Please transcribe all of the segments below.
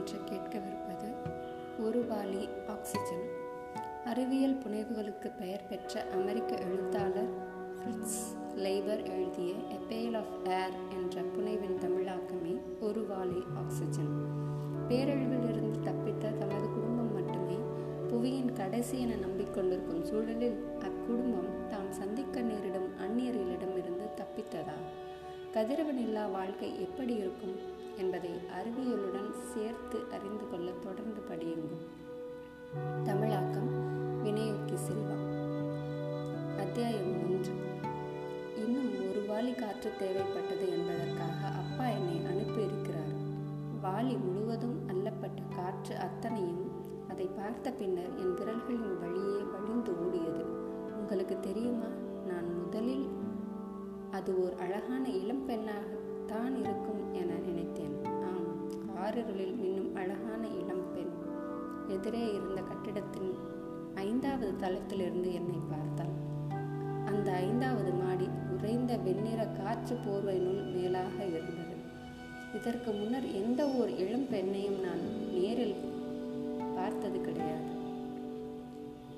என்று கேட்கவிருப்பது ஒரு வாலி ஆக்சிஜன். அறிவியல் புனைவுகளுக்கு பெயர் பெற்ற அமெரிக்க எழுத்தாளர் ஃபிட்ஸ் லைபர் எழுதிய எ பேல் ஆஃப் ஏர் என்ற புனைவின் தமிழாக்கமே ஒரு வாலி ஆக்சிஜன். பேரழிவிலிருந்து தப்பித்த தமது குடும்பம் மட்டுமே புவியின் கடைசி என நம்பிக்கொண்டிருக்கும் சூழலில் அக்குடும்பம் தாம் சந்திக்க நேரிடும் அந்நியரிடமிருந்து தப்பித்ததா? கதிரவனில்லா வாழ்க்கை எப்படி இருக்கும்? என்பதை அறிவியலுடன் சேர்த்து அறிந்து கொள்ள தொடர்ந்து படியுங்கள். தமிழாக்கம் வினயோக்கி செல்வா. அத்தியாயம் ஒன்று. இன்னும் ஒரு வாலி காற்று தேவைப்பட்டது என்பதற்காக அப்பா என்னை அனுப்பியிருக்கிறார். வாலி முழுவதும் அல்லப்பட்ட காற்று அத்தனையும் அதை பார்த்த பின்னர் என் விரல்களின் வழியே வழிந்து ஓடியது. உங்களுக்கு தெரியுமா? நான் முதலில் அது ஒரு அழகான இளம் பெண்ணாகத்தான் ஆறுகளில் மின்னும் அழகான இளம் பெண். எதிரே இருந்த கட்டிடத்தின் ஐந்தாவது தளத்திலிருந்து என்னை பார்த்தாள். அந்த ஐந்தாவது மாடி உறைந்த வெண்ணிற காற்று போர்வையினுள் மேலாக இருந்தது. இதற்கு முன்னர் எந்த ஓர் இளம் பெண்ணையும் நான் நேரில் பார்த்தது கிடையாது.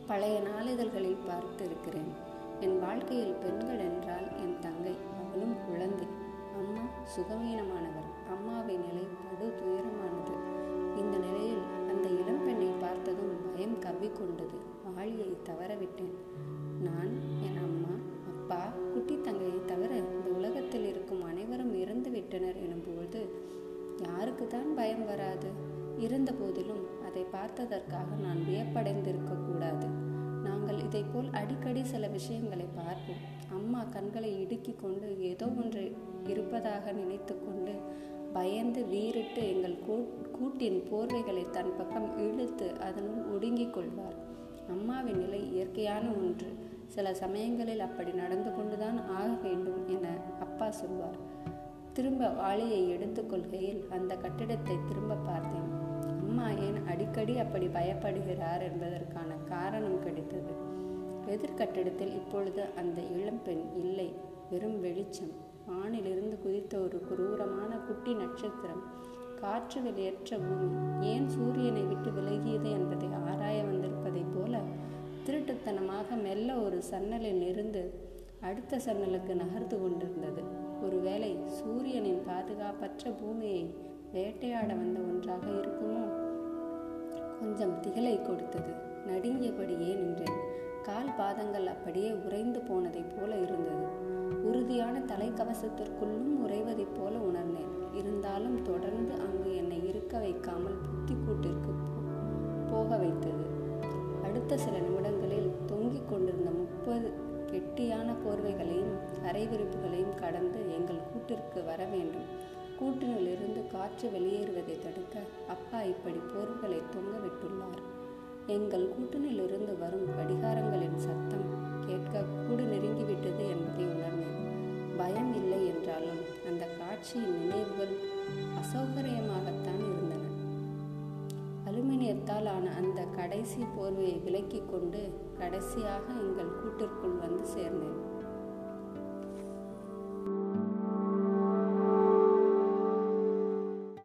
பழைய நாளிதழ்களில் பார்த்திருக்கிறேன். என் வாழ்க்கையில் பெண்கள் என்றால் என் தங்கை அவளும் குழந்தை. அம்மா சுகவீனமானவர் அம்மாவின் நிலை படு துயரமானது. இந்த நிலையில் அந்த இளம்பெண்ணை பார்த்ததும் பயம் கவ்விக்கொண்டது. வாளியை தவறவிட்டேன். நான் என் அம்மா அப்பா குட்டி தங்கையை தவிர இந்த உலகத்தில் இருக்கும் அனைவரும் இறந்து விட்டனர் எனும்போது யாருக்கு தான் பயம் வராது. இருந்த போதிலும் அதை பார்த்ததற்காக நான் வியப்படைந்திருக்க கூடாது. நாங்கள் இதைப்போல் போல் அடிக்கடி சில விஷயங்களை பார்ப்போம். அம்மா கண்களை இடுக்கி கொண்டு ஏதோ ஒன்று இருப்பதாக நினைத்து கொண்டு பயந்து வீறிட்டு எங்கள் கூட்டின் போர்வைகளை தன் பக்கம் இழுத்து அதனுள் ஒடுங்கிக் கொள்வார். அம்மாவின் நிலை இயற்கையான ஒன்று. சில சமயங்களில் அப்படி நடந்து கொண்டுதான் ஆக வேண்டும் என அப்பா சொல்வார். திரும்ப வாளியை எடுத்துக்கொள்கையில் அந்த கட்டிடத்தை திரும்ப பார்த்தேன். அம்மா ஏன் அடிக்கடி அப்படி பயப்படுகிறார் என்பதற்கான காரணம் கிடைத்தது. எதிர்கட்டிடத்தில் இப்பொழுது அந்த இளம்பெண் இல்லை. வெறும் வெளிச்சம். வானிலிருந்து குதித்த ஒரு குரூரமான குட்டி நட்சத்திரம். காற்று வெளியேற்ற பூமி. ஏன் சூரியனை விட்டு விலகியது என்பதை ஆராய வந்திருப்பதைப் போல திருட்டுத்தனமாக மெல்ல ஒரு சன்னலில் இருந்து அடுத்த சன்னலுக்கு நகர்ந்து கொண்டிருந்தது. ஒருவேளை சூரியனின் பாதுகாப்பற்ற பூமியை வேட்டையாட வந்த ஒன்றாக இருக்குமோ? கொஞ்சம் திகளை கொடுத்தது. நடுங்கியபடியே நின்றேன். கால் பாதங்கள் அப்படியே உறைந்து போனதைப் போல இருந்தது. உறுதியான தலைக்கவசத்திற்குள்ளும் உறைவதைப் போல உணர்ந்தேன். இருந்தாலும் தொடர்ந்து அங்கு என்னை இருக்க வைக்காமல் புத்தி கூட்டிற்கு போக வைத்தது. அடுத்த சில நிமிடங்களில் தொங்கிக் கொண்டிருந்த முப்பது கெட்டியான போர்வைகளையும் அரைவிரிப்புகளையும் கடந்து எங்கள் கூட்டிற்கு வர வேண்டும். கூட்டினிலிருந்து காற்று வெளியேறுவதை தடுக்க இப்படி போர்களை தொங்க விட்டுள்ளார். எங்கள் கூட்டணியிலிருந்து வரும் கடிகாரங்களின் சத்தம் கேட்க கூடு நெருங்கிவிட்டது என்பதை உணர்ந்தேன். பயம் இல்லை என்றாலும் அந்த காட்சியின் நினைவுகள் அசௌகரியமாகத்தான் இருந்தன. அலுமினியத்தால் ஆன அந்த கடைசி போர்வையை விலக்கி கொண்டு கடைசியாக எங்கள் கூட்டிற்குள்